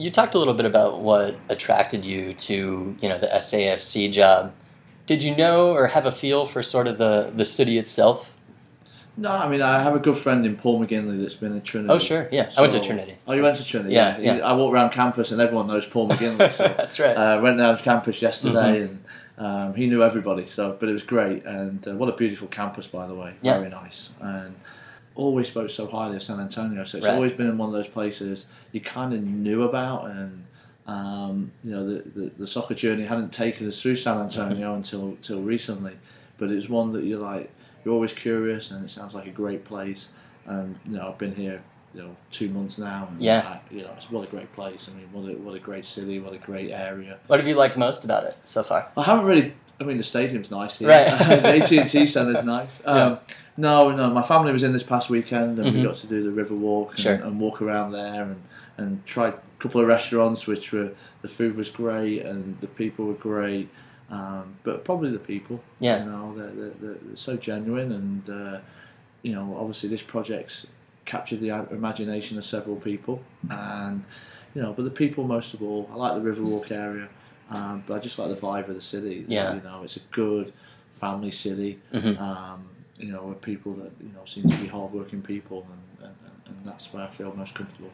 you talked a little bit about what attracted you to you know the SAFC job. Did you know or have a feel for sort of the the city itself? No, I mean I have a good friend in Paul McGinley that's been at Trinity. Oh sure, yeah, I went to Trinity. Oh, you went to Trinity? Yeah, He- yeah. I walked around campus and everyone knows Paul McGinley. So That's right. uh, went down to campus yesterday Mm-hmm. and um, he knew everybody. So, but it was great and uh, what a beautiful campus, by the way. Yeah. Very nice and always spoke so highly of San Antonio. So it's Right. always been one of those places you kind of knew about and. Um, you know the, the, the soccer journey hadn't taken us through San Antonio Mm-hmm. until until recently, but it's one that you're like you're always curious and it sounds like a great place. And you know I've been here you know two months now. And Yeah. I, you know it's what a great place. I mean what a what a great city, what a great area. What have you liked most about it so far? I haven't really. I mean the stadium's nice here. Right. the AT and T Centre's nice. Um, No, no. My family was in this past weekend and we Mhm. got to do the river walk and, Sure. and walk around there and and try a couple of restaurants which were the food was great and the people were great. Um, but probably the people. Yeah. You know, they're, they're, they're so genuine and uh, you know obviously this project's captured the imagination of several people and you know but the people most of all I like the Riverwalk area um, but I just like the vibe of the city Yeah. you know it's a good family city Mhm. um, you know with people that you know seem to be hardworking people and, and- and that's where I feel most comfortable